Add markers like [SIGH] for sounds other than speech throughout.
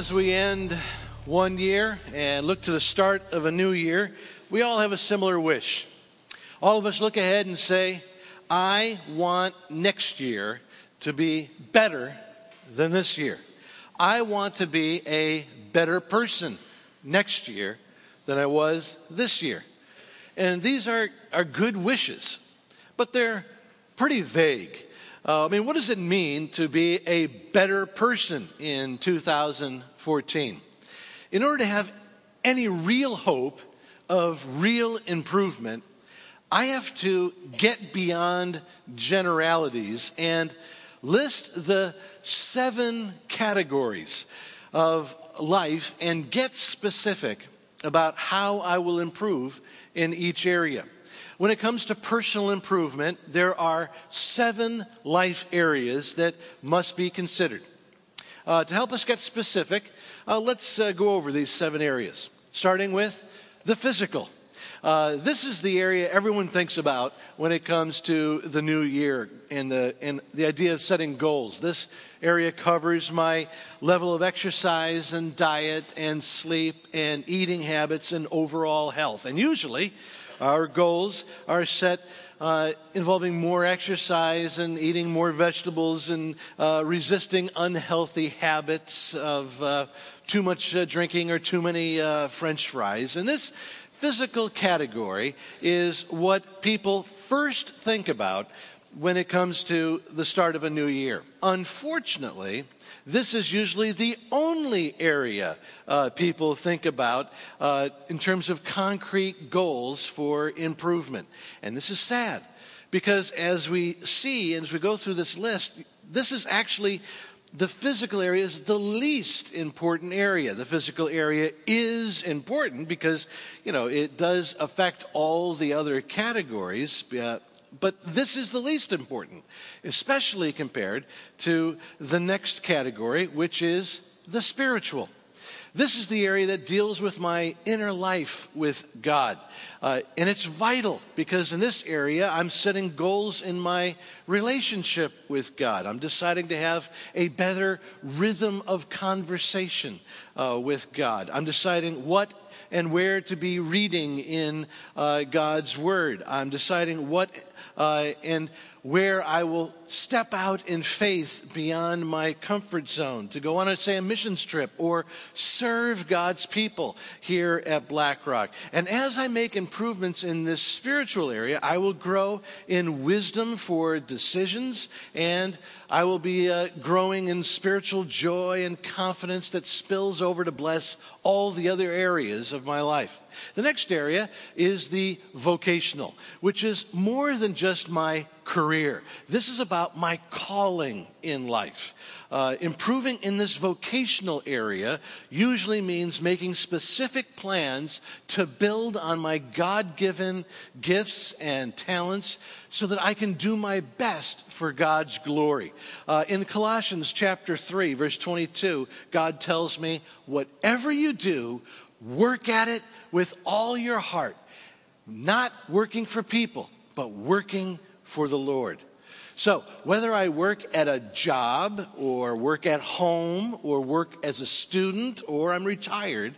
As we end one year and look to the start of a new year, we all have a similar wish. All of us look ahead and say, I want next year to be better than this year. I want to be a better person next year than I was this year. And these are, are good wishes, but they're pretty vague. Uh, I mean, what does it mean to be a better person in 2014? In order to have any real hope of real improvement, I have to get beyond generalities and list the seven categories of life and get specific about how I will improve in each area. When it comes to personal improvement, there are seven life areas that must be considered. Uh, to help us get specific, uh, let's uh, go over these seven areas, starting with the physical. Uh, this is the area everyone thinks about when it comes to the new year and the, and the idea of setting goals. This area covers my level of exercise and diet and sleep and eating habits and overall health. And usually, our goals are set uh, involving more exercise and eating more vegetables and uh, resisting unhealthy habits of uh, too much uh, drinking or too many uh, french fries. And this physical category is what people first think about when it comes to the start of a new year. Unfortunately, this is usually the only area uh, people think about uh, in terms of concrete goals for improvement. And this is sad because as we see, and as we go through this list, this is actually the physical area is the least important area. The physical area is important because, you know, it does affect all the other categories. Uh, but this is the least important, especially compared to the next category, which is the spiritual. This is the area that deals with my inner life with God. Uh, and it's vital because in this area, I'm setting goals in my relationship with God. I'm deciding to have a better rhythm of conversation uh, with God. I'm deciding what and where to be reading in uh, God's Word. I'm deciding what uh, and where I will step out in faith beyond my comfort zone to go on, a, say, a missions trip or serve God's people here at Blackrock. And as I make improvements in this spiritual area, I will grow in wisdom for decisions and I will be uh, growing in spiritual joy and confidence that spills over to bless all the other areas of my life. The next area is the vocational, which is more than just my career. This is about my calling in life. Uh, improving in this vocational area usually means making specific plans to build on my God given gifts and talents so that I can do my best for God's glory. Uh, in Colossians chapter 3, verse 22, God tells me, whatever you do, work at it with all your heart, not working for people, but working for the Lord. So, whether I work at a job or work at home or work as a student or I'm retired,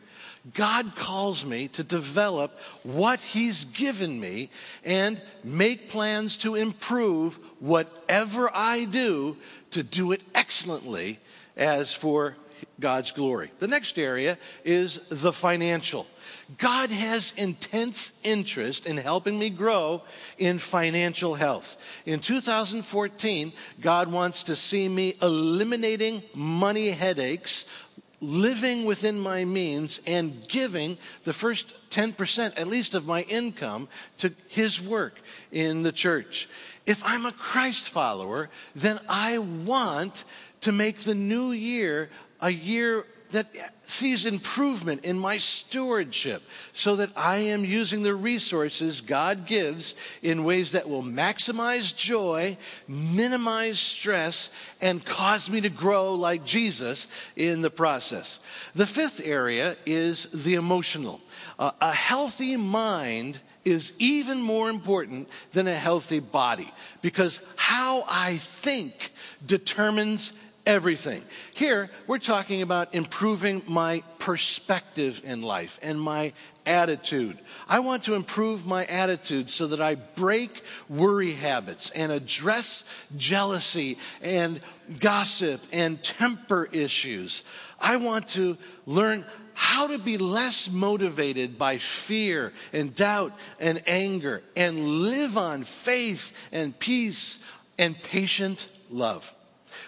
God calls me to develop what He's given me and make plans to improve whatever I do to do it excellently as for God's glory. The next area is the financial. God has intense interest in helping me grow in financial health. In 2014, God wants to see me eliminating money headaches, living within my means, and giving the first 10% at least of my income to His work in the church. If I'm a Christ follower, then I want to make the new year a year that sees improvement in my stewardship so that I am using the resources God gives in ways that will maximize joy, minimize stress, and cause me to grow like Jesus in the process. The fifth area is the emotional. Uh, a healthy mind is even more important than a healthy body because how I think determines everything. Here, we're talking about improving my perspective in life and my attitude. I want to improve my attitude so that I break worry habits and address jealousy and gossip and temper issues. I want to learn how to be less motivated by fear and doubt and anger and live on faith and peace and patient love.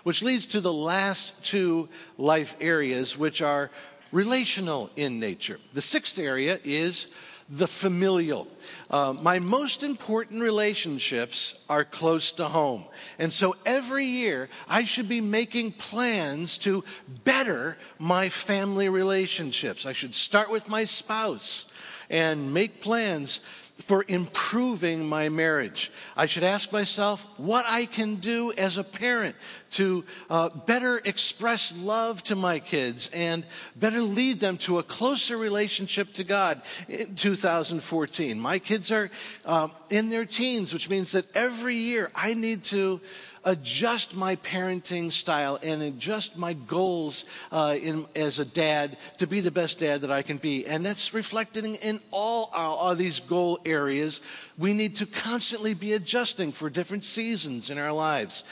Which leads to the last two life areas, which are relational in nature. The sixth area is the familial. Uh, my most important relationships are close to home. And so every year I should be making plans to better my family relationships. I should start with my spouse and make plans for improving my marriage. I should ask myself what I can do as a parent to uh, better express love to my kids and better lead them to a closer relationship to God in 2014. My kids are uh, in their teens, which means that every year I need to adjust my parenting style and adjust my goals uh, in, as a dad to be the best dad that I can be. And that's reflected in, all, our, all these goal areas. We need to constantly be adjusting for different seasons in our lives.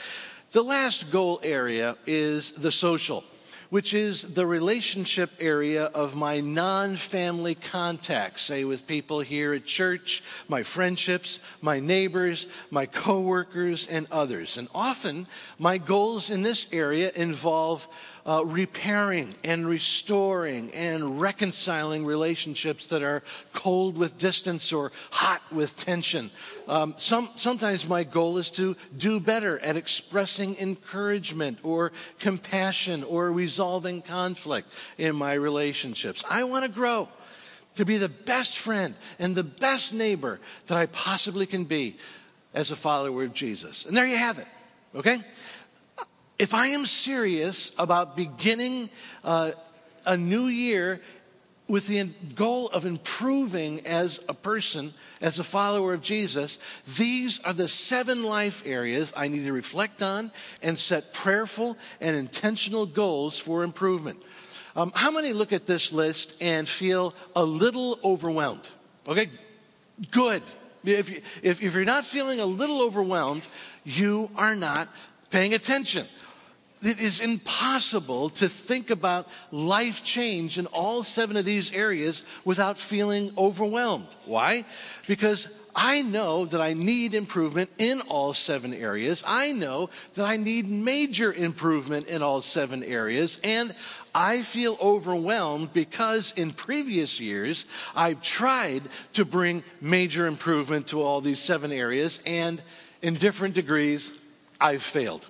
The last goal area is the social which is the relationship area of my non family contacts, say with people here at church, my friendships, my neighbors, my coworkers, and others. And often my goals in this area involve uh, repairing and restoring and reconciling relationships that are cold with distance or hot with tension. Um, some, sometimes my goal is to do better at expressing encouragement or compassion or resolving conflict in my relationships. I want to grow to be the best friend and the best neighbor that I possibly can be as a follower of Jesus. And there you have it, okay? If I am serious about beginning uh, a new year with the goal of improving as a person, as a follower of Jesus, these are the seven life areas I need to reflect on and set prayerful and intentional goals for improvement. Um, how many look at this list and feel a little overwhelmed? Okay, good. If, you, if, if you're not feeling a little overwhelmed, you are not paying attention. It is impossible to think about life change in all seven of these areas without feeling overwhelmed. Why? Because I know that I need improvement in all seven areas. I know that I need major improvement in all seven areas. And I feel overwhelmed because in previous years, I've tried to bring major improvement to all these seven areas. And in different degrees, I've failed.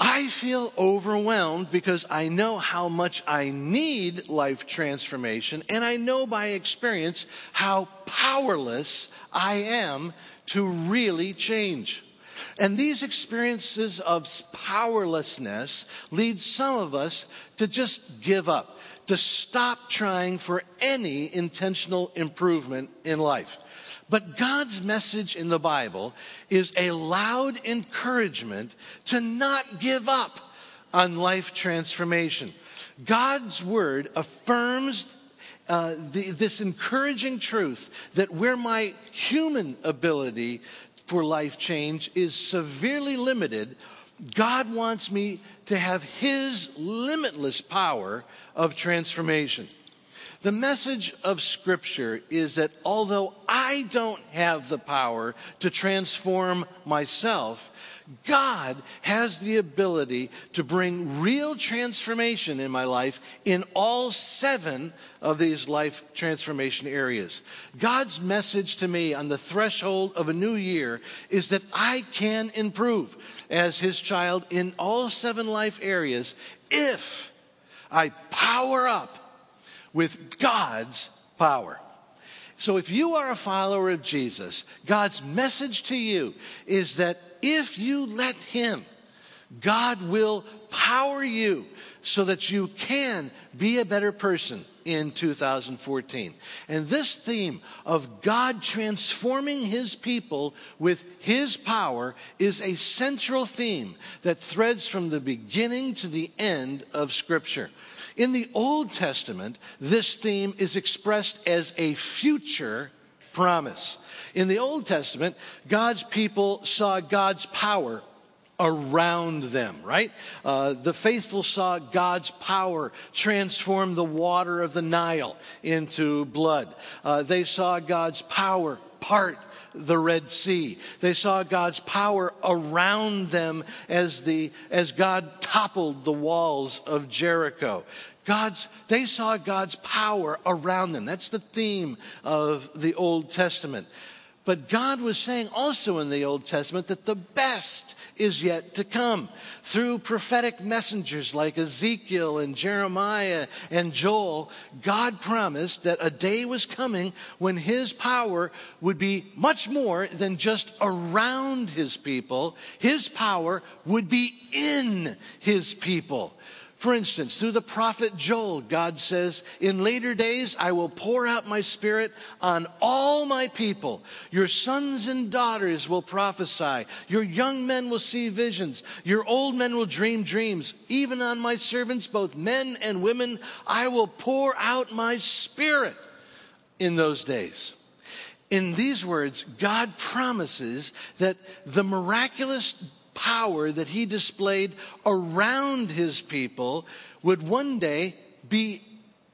I feel overwhelmed because I know how much I need life transformation, and I know by experience how powerless I am to really change. And these experiences of powerlessness lead some of us to just give up, to stop trying for any intentional improvement in life. But God's message in the Bible is a loud encouragement to not give up on life transformation. God's word affirms uh, the, this encouraging truth that where my human ability for life change is severely limited, God wants me to have His limitless power of transformation. The message of Scripture is that although I don't have the power to transform myself, God has the ability to bring real transformation in my life in all seven of these life transformation areas. God's message to me on the threshold of a new year is that I can improve as His child in all seven life areas if I power up with God's power. So if you are a follower of Jesus, God's message to you is that if you let Him God will power you so that you can be a better person in 2014. And this theme of God transforming his people with his power is a central theme that threads from the beginning to the end of Scripture. In the Old Testament, this theme is expressed as a future promise. In the Old Testament, God's people saw God's power around them, right? Uh, the faithful saw God's power transform the water of the Nile into blood. Uh, they saw God's power part the Red Sea. They saw God's power around them as, the, as God toppled the walls of Jericho. God's, they saw God's power around them. That's the theme of the Old Testament. But God was saying also in the Old Testament that the best is yet to come. Through prophetic messengers like Ezekiel and Jeremiah and Joel, God promised that a day was coming when his power would be much more than just around his people. His power would be in his people. For instance, through the prophet Joel, God says, In later days I will pour out my spirit on all my people. Your sons and daughters will prophesy. Your young men will see visions. Your old men will dream dreams. Even on my servants, both men and women, I will pour out my spirit in those days. In these words, God promises that the miraculous power that he displayed around his people would one day be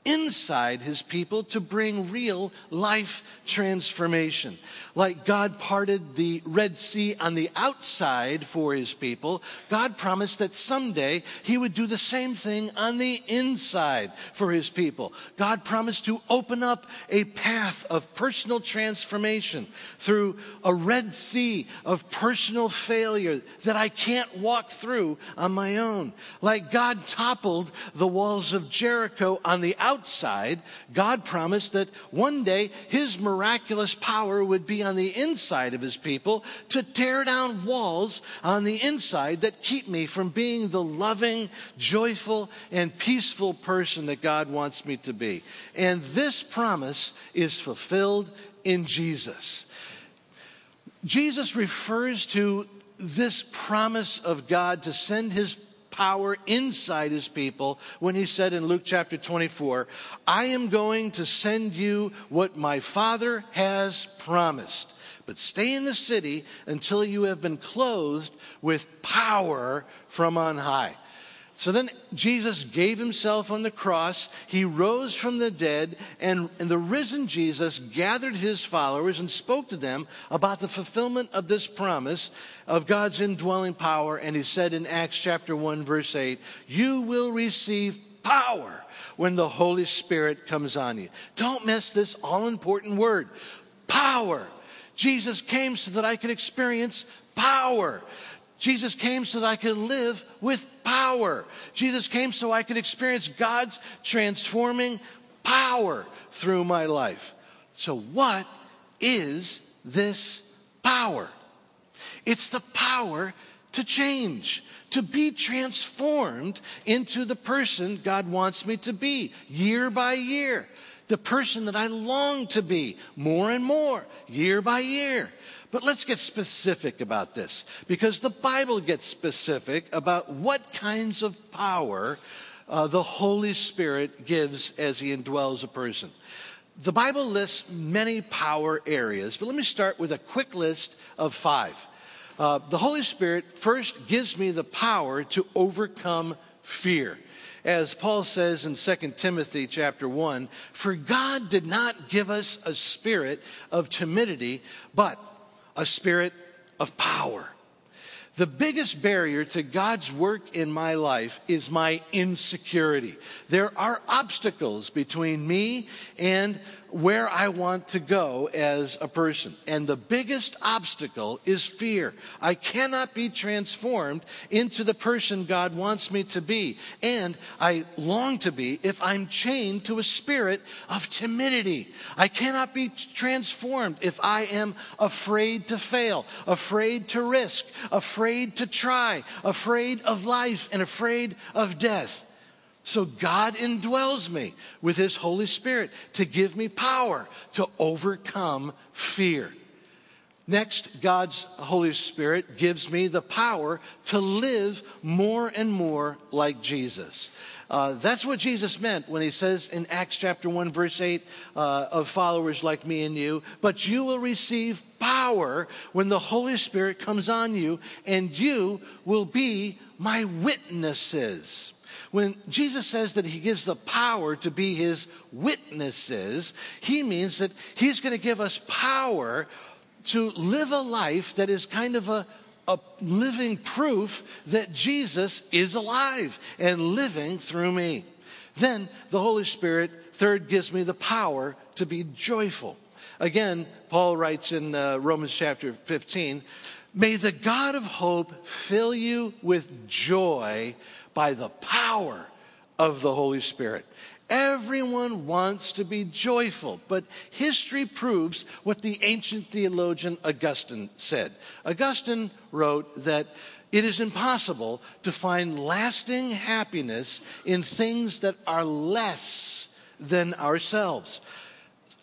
inside his people to bring real life transformation. Like God parted the Red Sea on the outside for his people, God promised that someday he would do the same thing on the inside for his people. God promised to open up a path of personal transformation through a Red Sea of personal failure that I can't walk through on my own. Like God toppled the walls of Jericho on the outside, God promised that one day his miraculous power would be on the inside of his people to tear down walls on the inside that keep me from being the loving, joyful, and peaceful person that God wants me to be. And this promise is fulfilled in Jesus. Jesus refers to this promise of God to send his power inside his people when he said in Luke chapter 24, I am going to send you what my Father has promised. But stay in the city until you have been clothed with power from on high. So then Jesus gave himself on the cross. He rose from the dead, and, and, the risen Jesus gathered his followers and spoke to them about the fulfillment of this promise of God's indwelling power. And he said in Acts chapter 1, verse 8, You will receive power when the Holy Spirit comes on you. Don't miss this all important word power. Jesus came so that I could experience power. Jesus came so that I could live with power. Jesus came so I could experience God's transforming power through my life. So, what is this power? It's the power to change, to be transformed into the person God wants me to be year by year, the person that I long to be more and more, year by year. But let's get specific about this because the Bible gets specific about what kinds of power uh, the Holy Spirit gives as He indwells a person. The Bible lists many power areas, but let me start with a quick list of five. Uh, the Holy Spirit first gives me the power to overcome fear as Paul says in 2 Timothy chapter 1, for God did not give us a spirit of timidity, but a spirit of power. The biggest barrier to God's work in my life is my insecurity. There are obstacles between me and where I want to go as a person. And the biggest obstacle is fear. I cannot be transformed into the person God wants me to be. And I long to be if I'm chained to a spirit of timidity. I cannot be transformed if I am afraid to fail, afraid to risk, afraid to try, afraid of life, and afraid of death. So God indwells me with His Holy Spirit to give me power to overcome fear. Next, God's Holy Spirit gives me the power to live more and more like Jesus. Uh, that's what Jesus meant when he says in Acts chapter 1, verse 8, uh, of followers like me and you, but you will receive power when the Holy Spirit comes on you, and you will be my witnesses. When Jesus says that he gives the power to be his witnesses, he means that he's going to give us power to live a life that is kind of a, a living proof that Jesus is alive and living through me. Then the Holy Spirit, third, gives me the power to be joyful. Again, Paul writes in uh, Romans chapter 15 May the God of hope fill you with joy by the power of the Holy Spirit. Everyone wants to be joyful, but history proves what the ancient theologian Augustine said. Augustine wrote that it is impossible to find lasting happiness in things that are less than ourselves.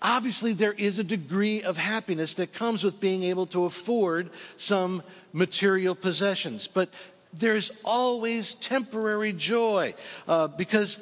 Obviously, there is a degree of happiness that comes with being able to afford some material possessions, but there's always temporary joy uh, because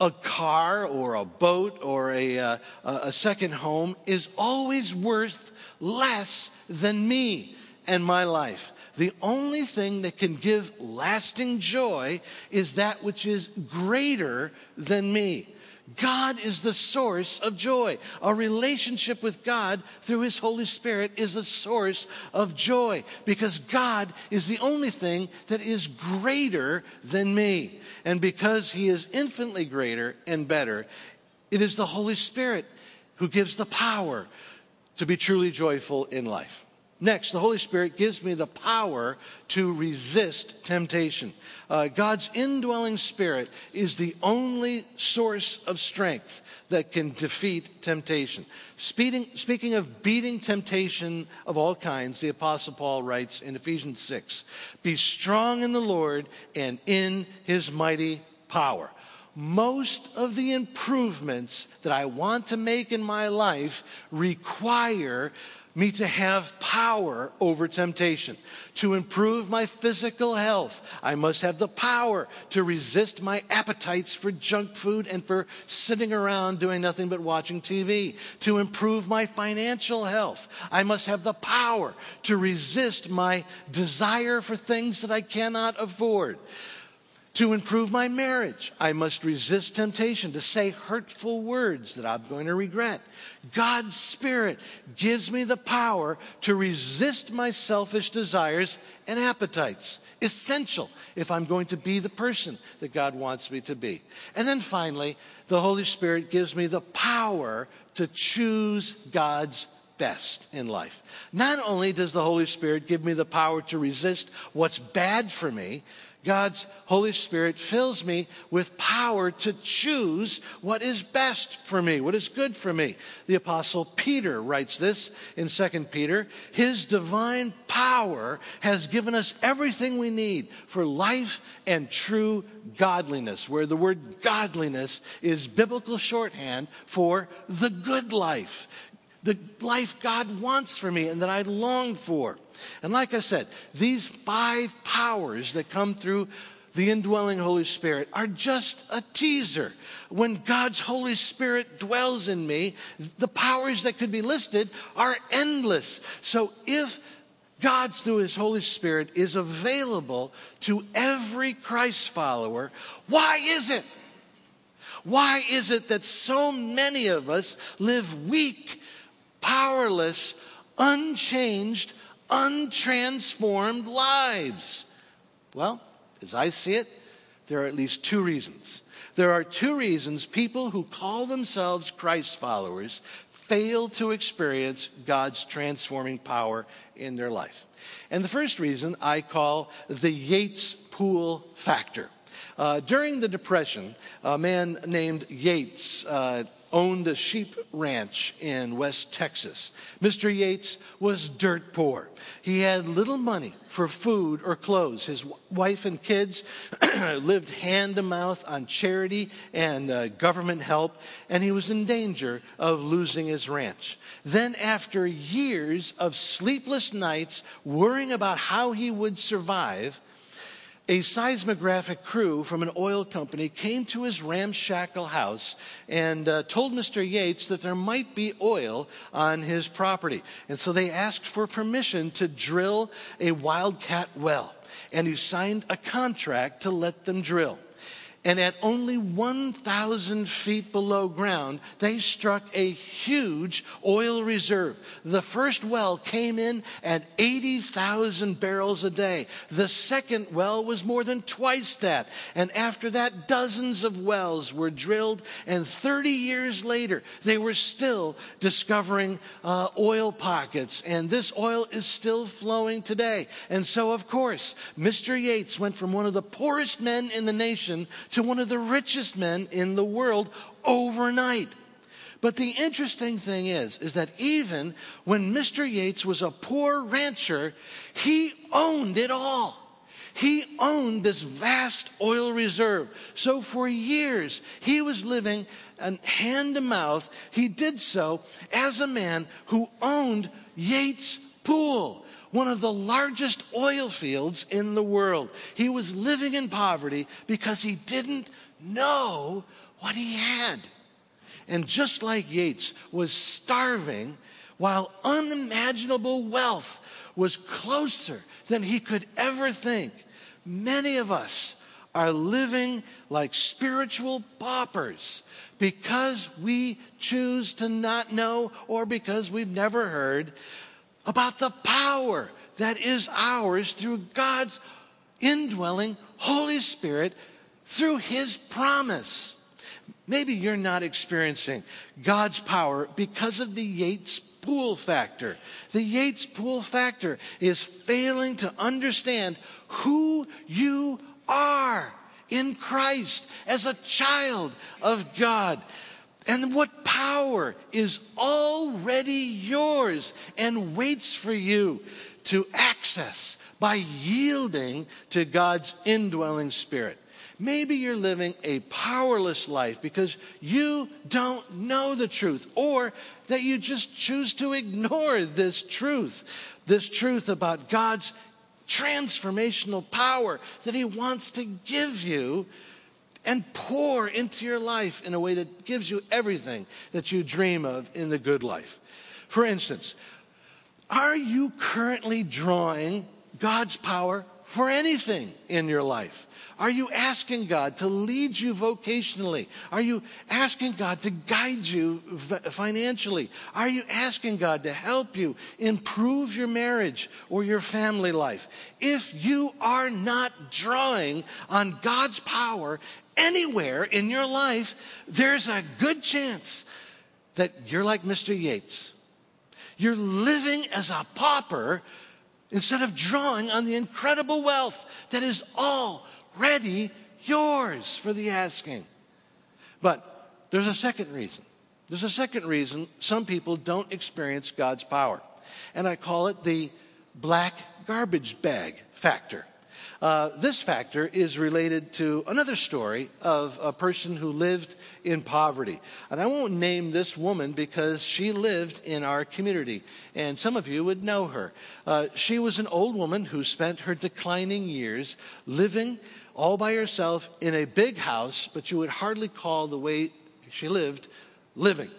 a car or a boat or a, uh, a second home is always worth less than me and my life. The only thing that can give lasting joy is that which is greater than me. God is the source of joy. A relationship with God through His Holy Spirit is a source of joy because God is the only thing that is greater than me. And because He is infinitely greater and better, it is the Holy Spirit who gives the power to be truly joyful in life. Next, the Holy Spirit gives me the power to resist temptation. Uh, God's indwelling spirit is the only source of strength that can defeat temptation. Speaking, speaking of beating temptation of all kinds, the Apostle Paul writes in Ephesians 6 Be strong in the Lord and in his mighty power most of the improvements that I want to make in my life require me to have power over temptation. To improve my physical health, I must have the power to resist my appetites for junk food and for sitting around doing nothing but watching TV. To improve my financial health, I must have the power to resist my desire for things that I cannot afford. To improve my marriage, I must resist temptation to say hurtful words that I'm going to regret. God's Spirit gives me the power to resist my selfish desires and appetites. Essential if I'm going to be the person that God wants me to be. And then finally, the Holy Spirit gives me the power to choose God's best in life. Not only does the Holy Spirit give me the power to resist what's bad for me, God's Holy Spirit fills me with power to choose what is best for me, what is good for me. The Apostle Peter writes this in 2 Peter His divine power has given us everything we need for life and true godliness, where the word godliness is biblical shorthand for the good life the life God wants for me and that I long for. And like I said, these five powers that come through the indwelling Holy Spirit are just a teaser. When God's Holy Spirit dwells in me, the powers that could be listed are endless. So if God's through His Holy Spirit is available to every Christ follower, why is it? Why is it that so many of us live weak powerless, unchanged, untransformed lives? Well, as I see it, there are at least two reasons. There are two reasons people who call themselves Christ followers fail to experience God's transforming power in their life. And the first reason I call the Yates Pool factor. Uh, during the Depression, a man named Yates uh, owned a sheep ranch in West Texas. Mr. Yates was dirt poor. He had little money for food or clothes. His wife and kids [CLEARS THROAT] lived hand to mouth on charity and uh, government help, and he was in danger of losing his ranch. Then, after years of sleepless nights worrying about how he would survive, a seismographic crew from an oil company came to his ramshackle house and uh, told Mr. Yates that there might be oil on his property. And so they asked for permission to drill a wildcat well. And he signed a contract to let them drill and at only 1,000 feet below ground, they struck a huge oil reserve. The first well came in at 80,000 barrels a day. The second well was more than twice that. And after that, dozens of wells were drilled. And 30 years later, they were still discovering uh, oil pockets. And this oil is still flowing today. And so, of course, Mr. Yates went from one of the poorest men in the nation to one of the richest men in the world overnight. But the interesting thing is, is that even when Mr. Yates was a poor rancher, he owned it all. He owned this vast oil reserve. So for years, he was living hand to mouth. He did so as a man who owned Yates Pool one of the largest oil fields in the world. He was living in poverty because he didn't know what he had. And just like Yates was starving, while unimaginable wealth was closer than he could ever think, many of us are living like spiritual paupers because we choose to not know or because we've never heard about the power that is ours through God's indwelling Holy Spirit through His promise. Maybe you're not experiencing God's power because of the Yates pool factor. The Yates pool factor is failing to understand who you are in Christ as a child of God. And what power is already yours and waits for you to access by yielding to God's indwelling spirit. Maybe you're living a powerless life because you don't know the truth or that you just choose to ignore this truth, this truth about God's transformational power that He wants to give you and pour into your life in a way that gives you everything that you dream of in the good life. For instance, are you currently drawing God's power for anything in your life? Are you asking God to lead you vocationally? Are you asking God to guide you financially? Are you asking God to help you improve your marriage or your family life? If you are not drawing on God's power anywhere in your life, there's a good chance that you're like Mr. Yates. You're living as a pauper instead of drawing on the incredible wealth that is already yours for the asking. But there's a second reason. There's a second reason some people don't experience God's power. And I call it the black garbage bag factor. Uh, this factor is related to another story of a person who lived in poverty. And I won't name this woman because she lived in our community, and some of you would know her. Uh, she was an old woman who spent her declining years living all by herself in a big house, but you would hardly call the way she lived living.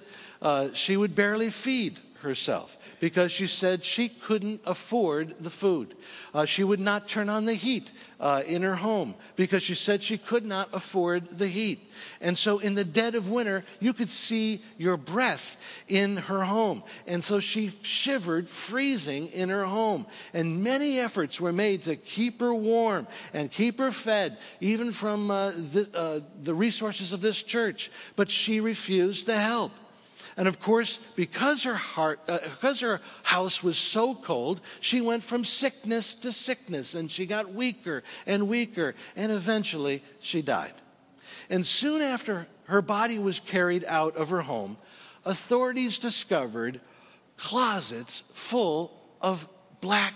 Uh, she would barely feed herself because she said she couldn't afford the food. Uh, she would not turn on the heat uh, in her home because she said she could not afford the heat. And so, in the dead of winter, you could see your breath in her home. And so, she shivered, freezing in her home. And many efforts were made to keep her warm and keep her fed, even from uh, the, uh, the resources of this church. But she refused to help. And of course, because her heart, uh, because her house was so cold, she went from sickness to sickness, and she got weaker and weaker, and eventually she died. And soon after her body was carried out of her home, authorities discovered closets full of black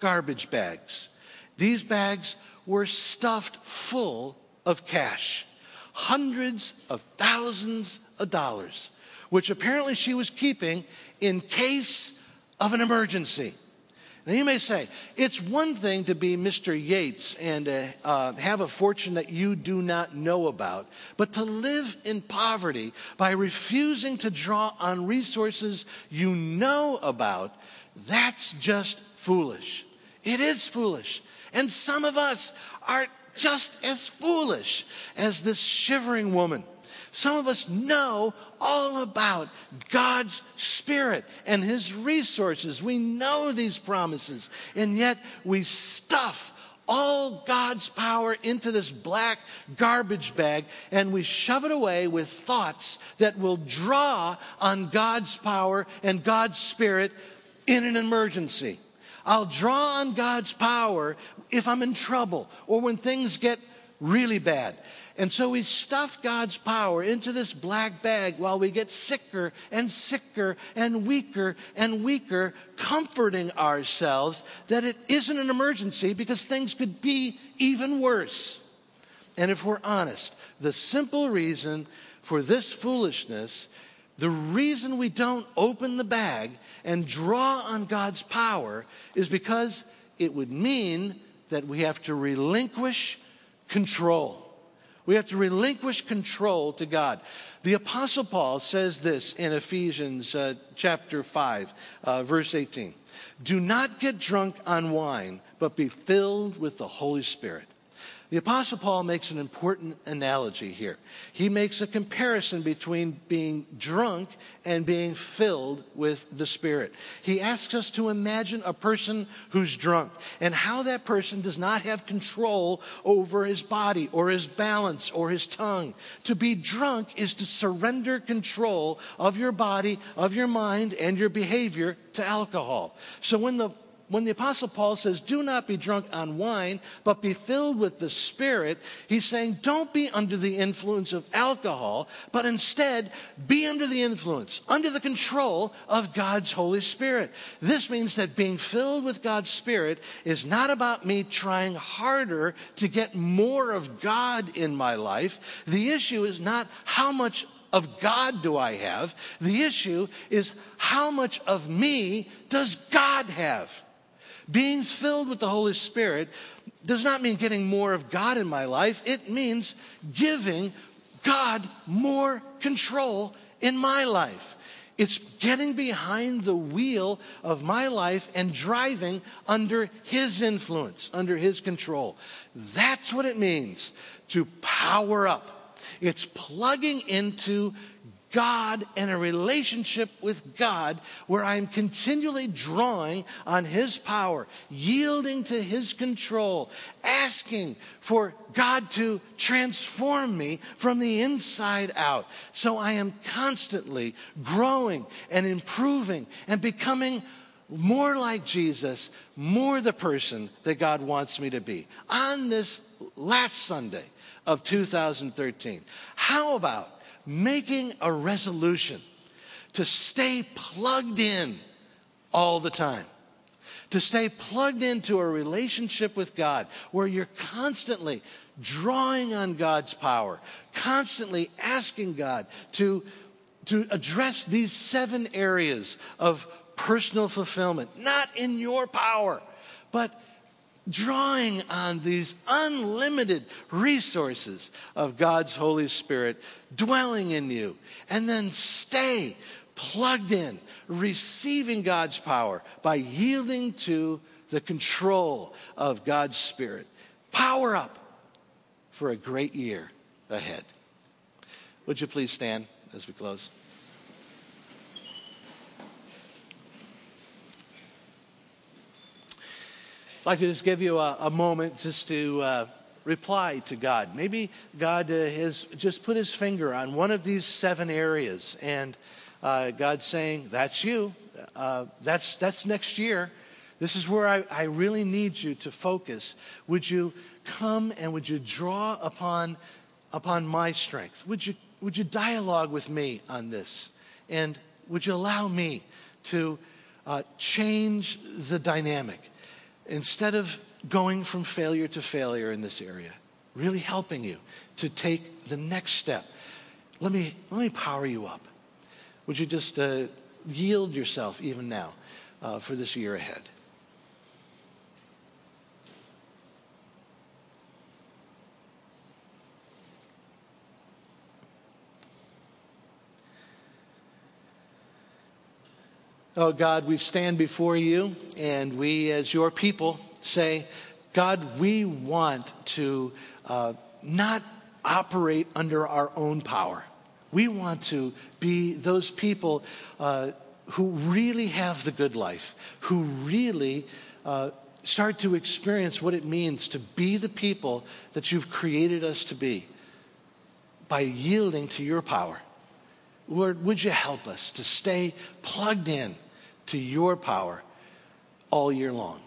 garbage bags. These bags were stuffed full of cash, hundreds of thousands of dollars which apparently she was keeping in case of an emergency. Now, you may say, it's one thing to be Mr. Yates and uh, uh, have a fortune that you do not know about, but to live in poverty by refusing to draw on resources you know about, that's just foolish. It is foolish. And some of us are just as foolish as this shivering woman. Some of us know all about God's Spirit and His resources. We know these promises, and yet we stuff all God's power into this black garbage bag and we shove it away with thoughts that will draw on God's power and God's Spirit in an emergency. I'll draw on God's power if I'm in trouble or when things get really bad. And so we stuff God's power into this black bag while we get sicker and sicker and weaker and weaker, comforting ourselves that it isn't an emergency because things could be even worse. And if we're honest, the simple reason for this foolishness, the reason we don't open the bag and draw on God's power is because it would mean that we have to relinquish control. We have to relinquish control to God. The Apostle Paul says this in Ephesians uh, chapter 5, uh, verse 18 Do not get drunk on wine, but be filled with the Holy Spirit. The Apostle Paul makes an important analogy here. He makes a comparison between being drunk and being filled with the Spirit. He asks us to imagine a person who's drunk and how that person does not have control over his body or his balance or his tongue. To be drunk is to surrender control of your body, of your mind, and your behavior to alcohol. So when the when the Apostle Paul says, Do not be drunk on wine, but be filled with the Spirit, he's saying, Don't be under the influence of alcohol, but instead be under the influence, under the control of God's Holy Spirit. This means that being filled with God's Spirit is not about me trying harder to get more of God in my life. The issue is not how much of God do I have? The issue is how much of me does God have? Being filled with the Holy Spirit does not mean getting more of God in my life. It means giving God more control in my life. It's getting behind the wheel of my life and driving under His influence, under His control. That's what it means to power up. It's plugging into God and a relationship with God where I'm continually drawing on His power, yielding to His control, asking for God to transform me from the inside out. So I am constantly growing and improving and becoming more like Jesus, more the person that God wants me to be. On this last Sunday of 2013, how about making a resolution to stay plugged in all the time. To stay plugged into a relationship with God where you're constantly drawing on God's power, constantly asking God to, to address these seven areas of personal fulfillment, not in your power, but drawing on these unlimited resources of God's Holy Spirit dwelling in you. And then stay plugged in, receiving God's power by yielding to the control of God's Spirit. Power up for a great year ahead. Would you please stand as we close? I'd like to just give you a, a moment just to uh, reply to God. Maybe God uh, has just put his finger on one of these seven areas, and uh, God's saying, That's you. Uh, that's, that's next year. This is where I, I really need you to focus. Would you come and would you draw upon, upon my strength? Would you, would you dialogue with me on this? And would you allow me to uh, change the dynamic? Instead of going from failure to failure in this area, really helping you to take the next step. Let me, let me power you up. Would you just uh, yield yourself even now uh, for this year ahead? Oh God, we stand before you and we, as your people, say, God, we want to uh, not operate under our own power. We want to be those people uh, who really have the good life, who really uh, start to experience what it means to be the people that you've created us to be by yielding to your power. Lord, would you help us to stay plugged in to your power all year long?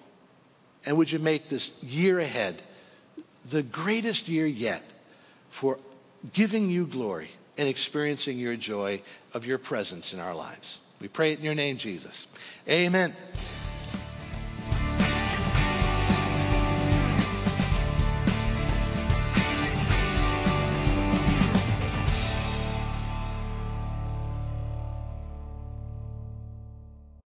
And would you make this year ahead the greatest year yet for giving you glory and experiencing your joy of your presence in our lives? We pray it in your name, Jesus. Amen.